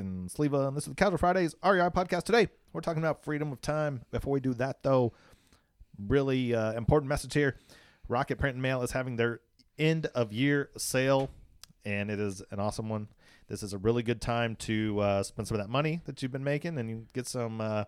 Sleva, and this is the Casual Fridays REI podcast today. We're talking about freedom of time. Before we do that, though, really uh, important message here Rocket Print and Mail is having their end of year sale, and it is an awesome one. This is a really good time to uh, spend some of that money that you've been making and you get some. Uh,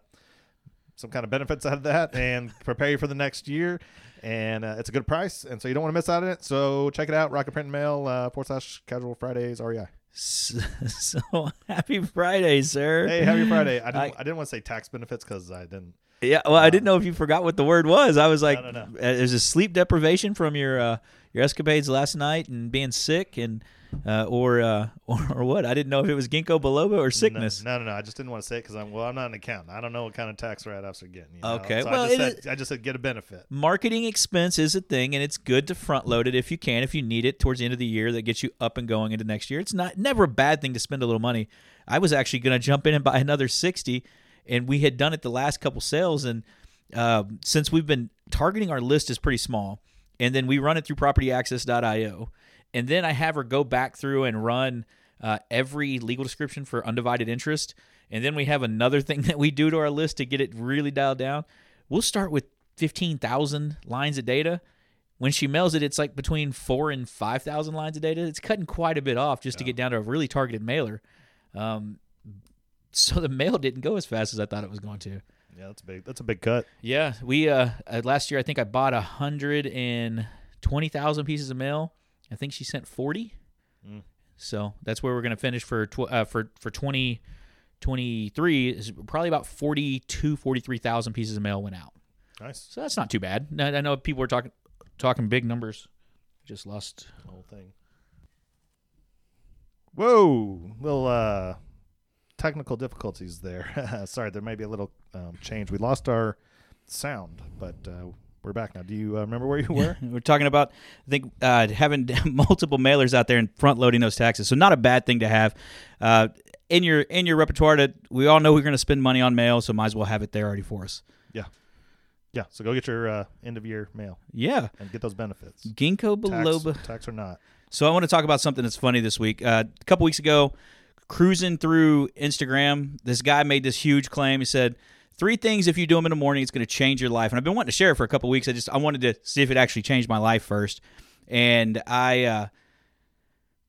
some kind of benefits out of that and prepare you for the next year. And uh, it's a good price, and so you don't want to miss out on it. So check it out, Rocket Print and Mail uh, forward slash Casual Fridays REI. So, so happy Friday, sir. Hey, happy Friday! I didn't, I, I- didn't want to say tax benefits because I didn't. Yeah, well, I didn't know if you forgot what the word was. I was like, no, no. uh, there's a sleep deprivation from your uh, your escapades last night and being sick and uh, or, uh, or or what? I didn't know if it was ginkgo biloba or sickness. No, no, no. I just didn't want to say it because I'm well. I'm not an accountant. I don't know what kind of tax write-offs are getting. You know? Okay, So well, I just, said, I just said get a benefit. Marketing expense is a thing, and it's good to front load it if you can, if you need it towards the end of the year that gets you up and going into next year. It's not never a bad thing to spend a little money. I was actually going to jump in and buy another sixty, and we had done it the last couple sales, and uh, since we've been targeting our list is pretty small, and then we run it through PropertyAccess.io, and then I have her go back through and run uh, every legal description for undivided interest, and then we have another thing that we do to our list to get it really dialed down. We'll start with fifteen thousand lines of data. When she mails it, it's like between four and five thousand lines of data. It's cutting quite a bit off just to get down to a really targeted mailer. Um, so the mail didn't go as fast as I thought it was going to. Yeah, that's a big. That's a big cut. Yeah, we uh, uh last year I think I bought a hundred and twenty thousand pieces of mail. I think she sent forty. Mm. So that's where we're gonna finish for tw- uh, for for twenty twenty three. Is probably about 42, 43,000 pieces of mail went out. Nice. So that's not too bad. I I know people were talking talking big numbers. Just lost. The whole thing. Whoa, little uh, technical difficulties there. Sorry, there may be a little um, change. We lost our sound, but uh, we're back now. Do you uh, remember where you were? We're talking about, I think, uh, having multiple mailers out there and front loading those taxes. So not a bad thing to have uh, in your in your repertoire. To we all know we're going to spend money on mail, so might as well have it there already for us. yeah. Yeah, so go get your uh, end of year mail Yeah, and get those benefits. ginkgo biloba. Tax, tax or not. So I want to talk about something that's funny this week. Uh, a couple weeks ago, cruising through Instagram, this guy made this huge claim. He said, three things if you do them in the morning, it's going to change your life. And I've been wanting to share it for a couple weeks. I just I wanted to see if it actually changed my life first. And I uh,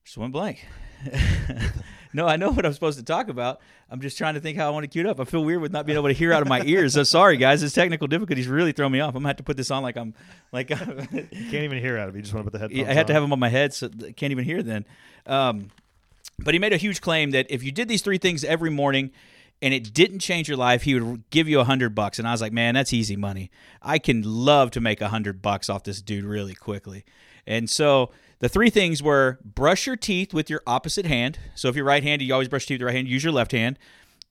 just went blank. no, I know what I'm supposed to talk about. I'm just trying to think how I want to cue it up. I feel weird with not being able to hear out of my ears. So sorry, guys. This technical difficulties really throw me off. I'm gonna have to put this on like I'm like. You can't even hear out of it. You just want to put the headphones. I had to have them on my head, so I can't even hear then. Um, but he made a huge claim that if you did these three things every morning and it didn't change your life, he would give you a hundred bucks. And I was like, man, that's easy money. I can love to make a hundred bucks off this dude really quickly. And so the three things were brush your teeth with your opposite hand. So if you're right-handed, you always brush your teeth with your right hand. Use your left hand.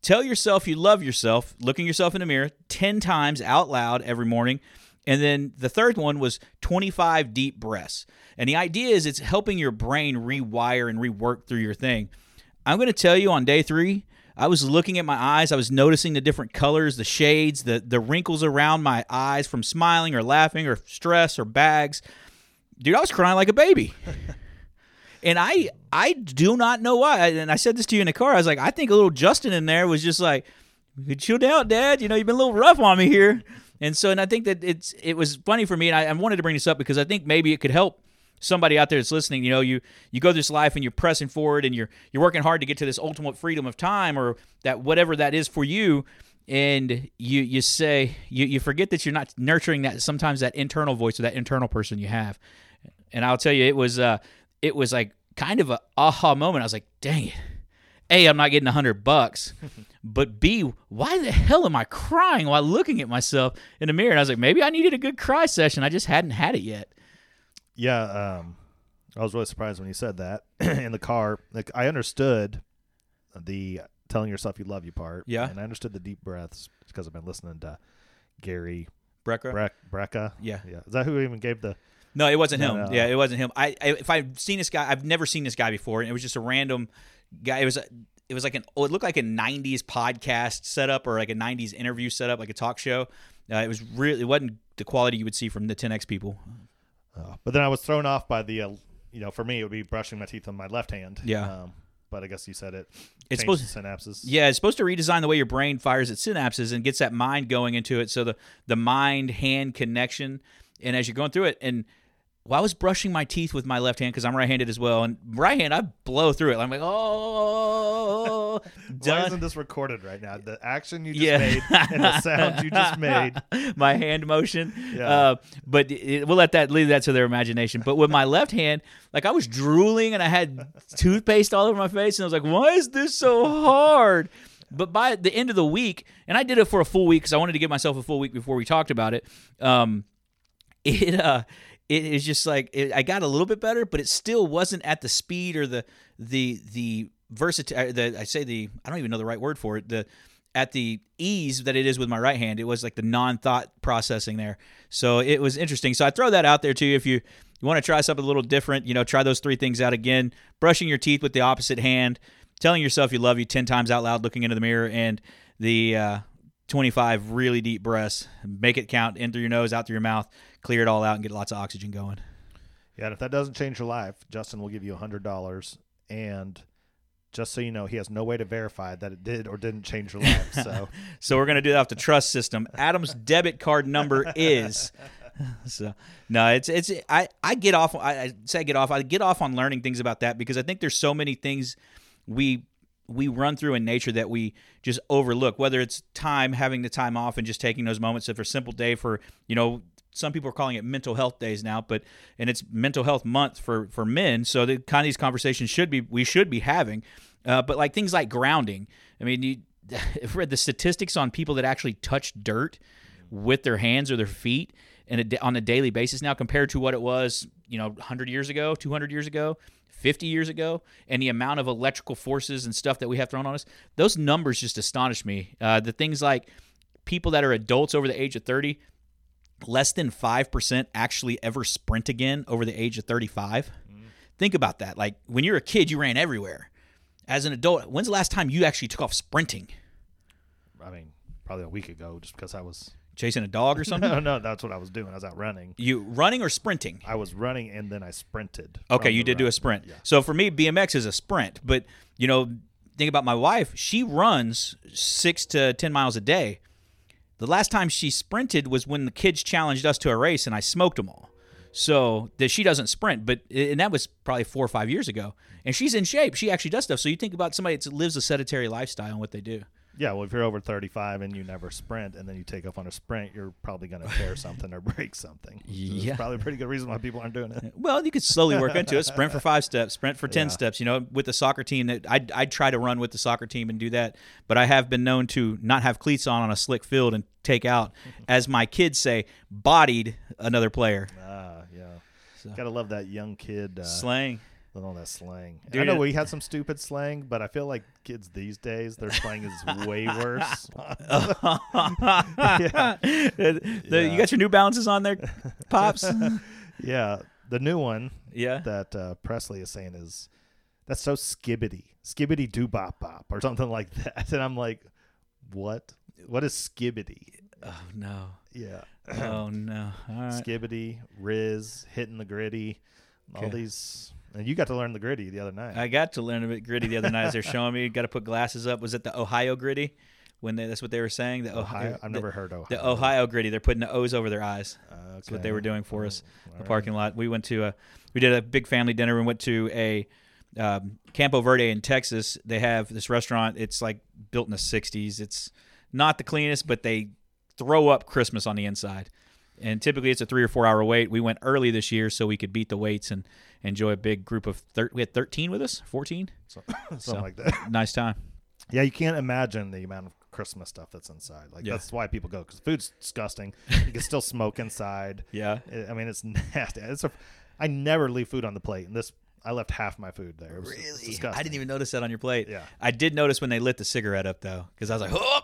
Tell yourself you love yourself, looking yourself in the mirror 10 times out loud every morning. And then the third one was 25 deep breaths. And the idea is it's helping your brain rewire and rework through your thing. I'm going to tell you on day three, I was looking at my eyes. I was noticing the different colors, the shades, the, the wrinkles around my eyes from smiling or laughing or stress or bags. Dude, I was crying like a baby. And I I do not know why. And I said this to you in the car. I was like, I think a little Justin in there was just like, chill down, Dad. You know, you've been a little rough on me here. And so, and I think that it's it was funny for me, and I, I wanted to bring this up because I think maybe it could help somebody out there that's listening. You know, you you go this life and you're pressing forward, and you're you're working hard to get to this ultimate freedom of time, or that whatever that is for you. And you you say you you forget that you're not nurturing that sometimes that internal voice or that internal person you have. And I'll tell you, it was uh it was like kind of a aha moment. I was like, dang it. A, I'm not getting a hundred bucks, but B, why the hell am I crying while looking at myself in the mirror? And I was like, maybe I needed a good cry session. I just hadn't had it yet. Yeah, um, I was really surprised when you said that in the car. Like I understood the telling yourself you love you part. Yeah. And I understood the deep breaths because I've been listening to Gary Brecker. Breck, Brecka. Yeah. Yeah. Is that who even gave the? No, it wasn't No, him. no. Yeah, it wasn't him. I, I if I've seen this guy, I've never seen this guy before, and it was just a random guy. It was a, it was like an oh, it looked like a '90s podcast setup or like a '90s interview setup, like a talk show. Uh, it was really it wasn't the quality you would see from the 10x people. Uh, but then I was thrown off by the, uh, you know, for me it would be brushing my teeth on my left hand. Yeah. Um, but I guess you said it. It's supposed- the synapses. Yeah, it's supposed to redesign the way your brain fires its synapses and gets that mind going into it. So the the mind hand connection, and as you're going through it, and while I was brushing my teeth with my left hand because I'm right-handed as well, and right hand I blow through it. I'm like, oh, Why isn't this recorded right now? The action you just Yeah. made and the sound you just made. my hand motion. Yeah. Uh, but it, we'll let that leave that to their imagination. But with my left hand, like I was drooling and I had toothpaste all over my face, and I was like, "Why is this so hard?" But by the end of the week, and I did it for a full week because I wanted to give myself a full week before we talked about it. Um, it uh, it is just like it, I got a little bit better, but it still wasn't at the speed or the the the versatility. The I say the I don't even know the right word for it. The at the ease that it is with my right hand, it was like the non-thought processing there. So it was interesting. So I throw that out there to you if you you want to try something a little different. You know, try those three things out again. Brushing your teeth with the opposite hand, telling yourself you love you ten times out loud, looking into the mirror, and the uh, 25 really deep breaths. Make it count in through your nose, out through your mouth. Clear it all out and get lots of oxygen going. Yeah, and if that doesn't change your life, Justin will give you a hundred dollars. And just so you know, he has no way to verify that it did or didn't change your life. So So we're gonna do that off the trust system. Adam's debit card number is. So no, it's it's I I get off. I, I say get off. I get off on learning things about that because I think there's so many things we we run through in nature that we just overlook. Whether it's time, having the time off, and just taking those moments. If a simple day for you know. Some people are calling it mental health days now, but and it's mental health month for for men. So the kind of these conversations should be we should be having, uh, but like things like grounding. I mean, you, I've read the statistics on people that actually touch dirt with their hands or their feet in a, da- on a daily basis now compared to what it was, you know, 100 years ago, 200 years ago, 50 years ago, and the amount of electrical forces and stuff that we have thrown on us. Those numbers just astonish me. Uh, the things like people that are adults over the age of 30, less than 5% actually ever sprint again over the age of 35. Think about that. Like when you're a kid, you ran everywhere. As an adult, when's the last time you actually took off sprinting? I mean, probably a week ago, just because I was Chasing a dog or something? no, no, that's what I was doing. I was out running. You running or sprinting? I was running and then I sprinted. Okay, you did do a sprint. Yeah. So for me, BMX is a sprint. But you know, think about my wife. She runs six to ten miles a day. The last time she sprinted was when the kids challenged us to a race, and I smoked them all. So that she doesn't sprint, but and that was probably four or five years ago. And she's in shape. She actually does stuff. So you think about somebody that lives a sedentary lifestyle and what they do. Yeah, well, if you're over 35 and you never sprint, and then you take off on a sprint, you're probably going to tear something or break something. So Yeah. Probably a pretty good reason why people aren't doing it. Well, you could slowly work into it. Sprint for five steps, sprint for ten Yeah. steps. You know, with the soccer team, that I'd, I'd try to run with the soccer team and do that. But I have been known to not have cleats on on a slick field and take out, as my kids say, bodied another player. Ah, yeah. So- Gotta love that young kid. Uh, Slang. All that slang. I know we had some stupid slang, but I feel like kids these days, their slang is way worse. The- Yeah. You got your New Balances on there, pops. yeah, the new one yeah. that uh, Presley is saying is that's so skibbity, skibbity doo bop bop or something like that, and I'm like, what? What is skibbity? Oh no. Yeah, Oh no. All right. skibbity, Riz, hitting the gritty, all Okay. these. And you got to learn the gritty the other night. I got to learn a bit gritty the other night as they're showing me. Got to put glasses up. Was it the Ohio gritty? When they, that's what they were saying. The Ohio, I've the- never heard Ohio. The Ohio gritty. They're putting the O's over their eyes. That's what they were doing for us. All The right. parking lot. We went to a. We did a big family dinner. We went to a um, Campo Verde in Texas. They have this restaurant. It's like built in the '60s. It's not the cleanest, but they throw up Christmas on the inside. And typically, it's a three or four hour wait. We went early this year so we could beat the waits and enjoy a big group of. Thir- we had 13 with us, 14. So- something So- like that. Nice time. Yeah, you can't imagine the amount of Christmas stuff that's inside. Like Yeah. that's why people go because food's disgusting. you can still smoke inside. Yeah. I I mean, it's nasty. It's a, I never leave food on the plate, and this I left half my food there. It was, Really? disgusting. I didn't even notice that on your plate. Yeah. I did notice when they lit the cigarette up though, because I was like, "Oh,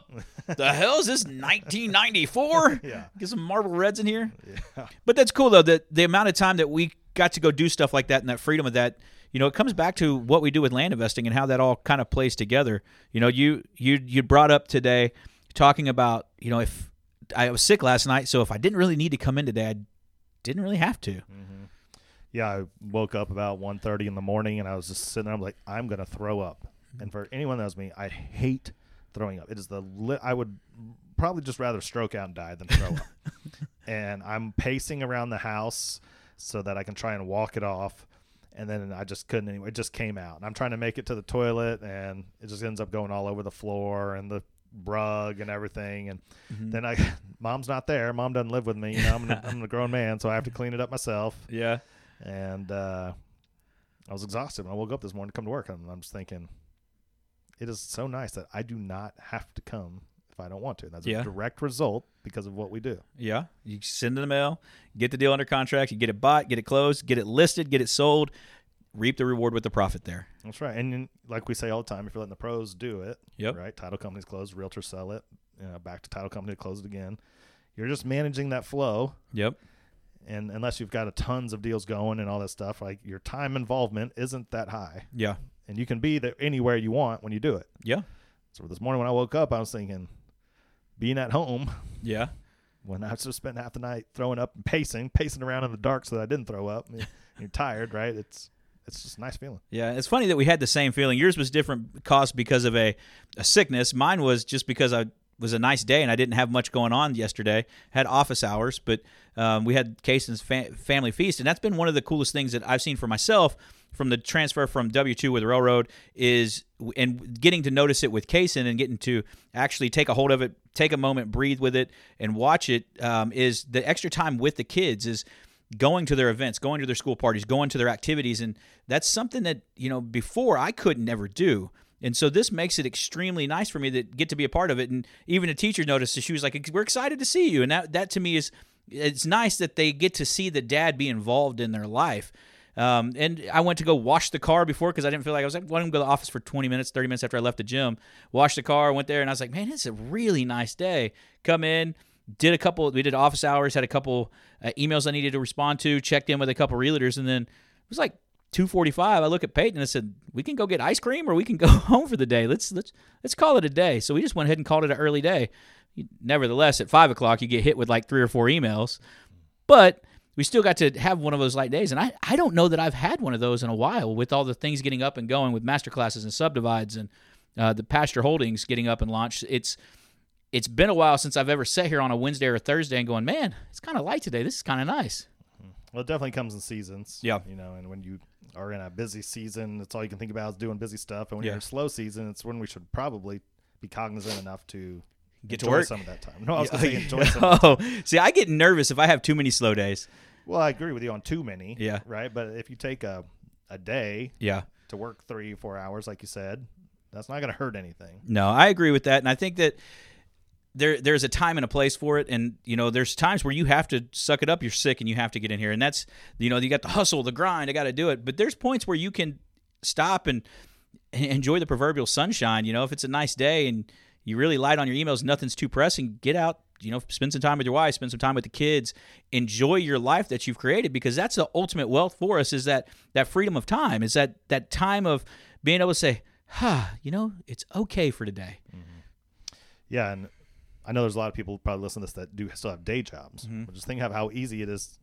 the hell is this 1994? Yeah. Get some Marlboro Reds in here." Yeah. But that's cool though. That the amount of time that we got to go do stuff like that and that freedom of that, you know, it comes back to what we do with land investing and how that all kind of plays together. You know, you you you brought up today talking about you know if I was sick last night, so if I didn't really need to come in today, I didn't really have to. Mm-hmm. Yeah, I woke up about 1.30 in the morning and I was just sitting there. I'm like, I'm gonna throw up. And for anyone that knows me, I hate throwing up. It is the li- I would probably just rather stroke out and die than throw up. and I'm pacing around the house so that I can try and walk it off. And then I just couldn't anyway. It just came out. And I'm trying to make it to the toilet, and it just ends up going all over the floor and the rug and everything. And mm-hmm. then I, mom's not there. Mom doesn't live with me. You know, I'm, I'm a grown man, so I have to clean it up myself Yeah. And uh, I was exhausted when I woke up this morning to come to work, and I'm just thinking, it is so nice that I do not have to come if I don't want to. That's Yeah. a direct result because of what we do. Yeah, you send in the mail, get the deal under contract, you get it bought, get it closed, get it listed, get it sold, reap the reward with the profit there. That's right. And like we say all the time, if you're letting the pros do it, Yep. right? Title companies close, realtors sell it, you know, back to title company to close it again. You're just managing that flow. Yep. And unless you've got a tons of deals going and all that stuff, like your time involvement isn't that high. Yeah. And you can be there anywhere you want when you do it. Yeah. So this morning when I woke up, I was thinking, being at home Yeah. when I just spent half the night throwing up and pacing, pacing around in the dark so that I didn't throw up. You're tired, right? It's it's just a nice feeling. Yeah. It's funny that we had the same feeling. Yours was different caused because of a, a sickness. Mine was just because I was a nice day and I didn't have much going on yesterday. Had office hours, but um, we had Cason's fa- family feast, and that's been one of the coolest things that I've seen for myself from the transfer from W two with Railroad is and getting to notice it with Kason and getting to actually take a hold of it, take a moment, breathe with it, and watch it um, is the extra time with the kids is going to their events, going to their school parties, going to their activities, and that's something that you know before I could never do. And so this makes it extremely nice for me to get to be a part of it. And even a teacher noticed that she was like, "We're excited to see you," and that that to me is it's nice that they get to see the dad be involved in their life. Um, and I went to go wash the car before because I didn't feel like I was like wanting to go to the office for 20 minutes, 30 minutes after I left the gym. Washed the car, went there, and I was like, man, it's a really nice day. Come in, did a couple, we did office hours, had a couple uh, emails I needed to respond to, checked in with a couple realtors, and then it was like 2:45. I look at Peyton and I said, we can go get ice cream or we can go home for the day. Let's let's let's call it a day. So we just went ahead and called it an early day. Nevertheless, at five o'clock, you get hit with like three or four emails, but we still got to have one of those light days. And I, I don't know that I've had one of those in a while with all the things getting up and going with master classes and subdivides and uh, the pasture holdings getting up and launched. It's it's been a while since I've ever sat here on a Wednesday or a Thursday and going, man, it's kind of light today. This is kind of nice. Well, it definitely comes in seasons. Yeah. You know, and when you are in a busy season, that's all you can think about is doing busy stuff. And when Yeah. you're in a slow season, it's when we should probably be cognizant enough to Get to enjoy work. some of that time. No, I was going to say enjoy some. oh, see, I get nervous if I have too many slow days. Well, I agree with you on too many. Yeah. Right. But if you take a, a day Yeah. to work three, four hours, like you said, that's not going to hurt anything. No, I agree with that, and I think that there there's a time and a place for it, and you know there's times where you have to suck it up. You're sick, and you have to get in here, and that's you know you got the hustle, the grind. I got to do it, but there's points where you can stop and and enjoy the proverbial sunshine. You know, if it's a nice day and you really light on your emails, nothing's too pressing. Get out. You know, spend some time with your wife, spend some time with the kids, enjoy your life that you've created because that's the ultimate wealth for us is that that freedom of time, is that that time of being able to say, "Ha, you know, it's okay for today." Mm-hmm. Yeah, and I know there's a lot of people probably listening to this that do still have day jobs. Mm-hmm. Just think of how easy it is.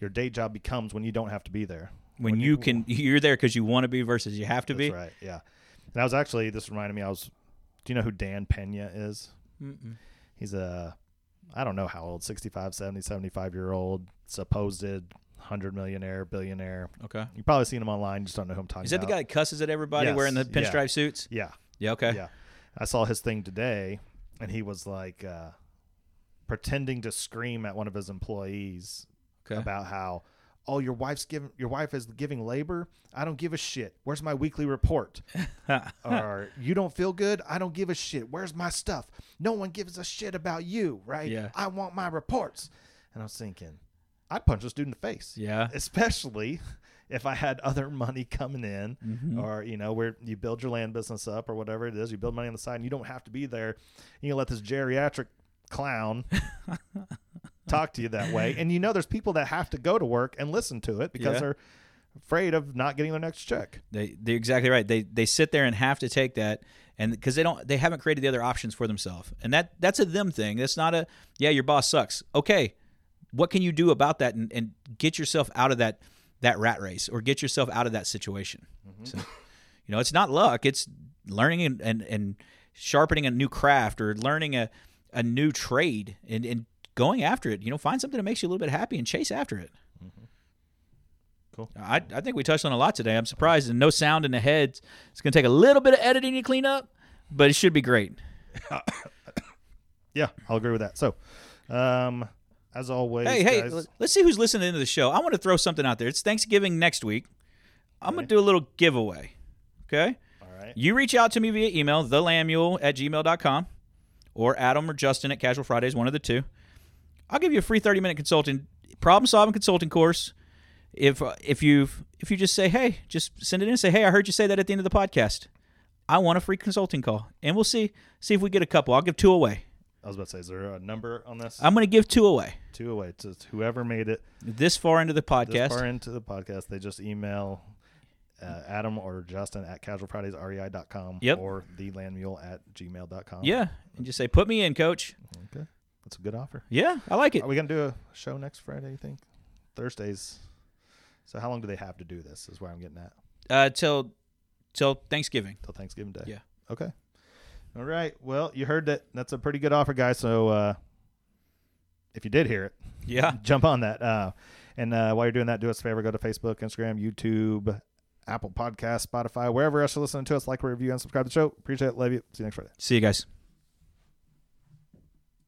Your day job becomes when you don't have to be there. when, you, can you're there because you want to be versus you have to be right. Yeah. And I was actually this reminded me. I was. Do you know who Dan Pena is? Mm-mm. He's a. I don't know how old, 65, 70, 75 year old, supposed hundred millionaire, billionaire. okay You probably seen him online. You just don't know who I'm talking is that the guy that cusses at everybody Yes, wearing the yeah. pinstripe suits Yeah. yeah okay Yeah. I saw his thing today, and he was like uh, pretending to scream at one of his employees okay about how, oh, your wife's giving your wife is giving labor. I don't give a shit. Where's my weekly report? or you don't feel good. I don't give a shit. Where's my stuff? No one gives a shit about you, right? Yeah. I want my reports. And I was thinking, I'd punch this dude in the face. yeah Especially if I had other money coming in, Mm-hmm. or you know, where you build your land business up or whatever it is, you build money on the side, and you don't have to be there. You let this geriatric clown talk to you that way, and you know, there's people that have to go to work and listen to it because Yeah. they're afraid of not getting their next check. They they're exactly right. They they sit there and have to take that, and because they don't they haven't created the other options for themselves, and that that's a them thing. That's not a yeah your boss sucks. Okay, what can you do about that and, and get yourself out of that that rat race or get yourself out of that situation? So, you know, it's not luck. It's learning and, and, and sharpening a new craft or learning a, a new trade and, and going after it. You know, find something that makes you a little bit happy and chase after it. Cool. I, I think we touched on a lot today. I'm surprised. And no sound in the head. It's going to take a little bit of editing to clean up, but it should be great. Yeah, I'll agree with that. So, um, as always, Hey, hey, guys, let's see who's listening to the show. I want to throw something out there. It's Thanksgiving next week. I'm going to do a little giveaway. Okay? all right, You reach out to me via email, thelandmule at gmail.com, or Adam or Justin at Casual Fridays, one of the two. I'll give you a free 30 minute consulting, problem solving consulting course. If uh, if you if you just say, hey, just send it in and say, hey, I heard you say that at the end of the podcast. I want a free consulting call, and we'll see see if we get a couple. I'll give two away. I was about to say, is there a number on this? I'm going to give two away. Two away to whoever made it This far into the this podcast, far into the podcast. They just email uh, Adam or Justin at casualfridaysrei.com Yep. or thelandmule at gmail.com. yeah, and just say, put me in, coach. Okay. That's a good offer. Yeah, I like it. Are we going to do a show next Friday, you think? Thursdays. So how long do they have to do this is where I'm getting at. Uh, till till Thanksgiving. Till Thanksgiving Day. Yeah. Okay. All right. Well, you heard that. That's a pretty good offer, guys. So uh, if you did hear it, Yeah. jump on that. Uh, and uh, while you're doing that, do us a favor. Go to Facebook, Instagram, YouTube, Apple Podcast, Spotify, wherever else you're listening to us. Like, review, and subscribe to the show. Appreciate it. Love you. See you next Friday. See you guys.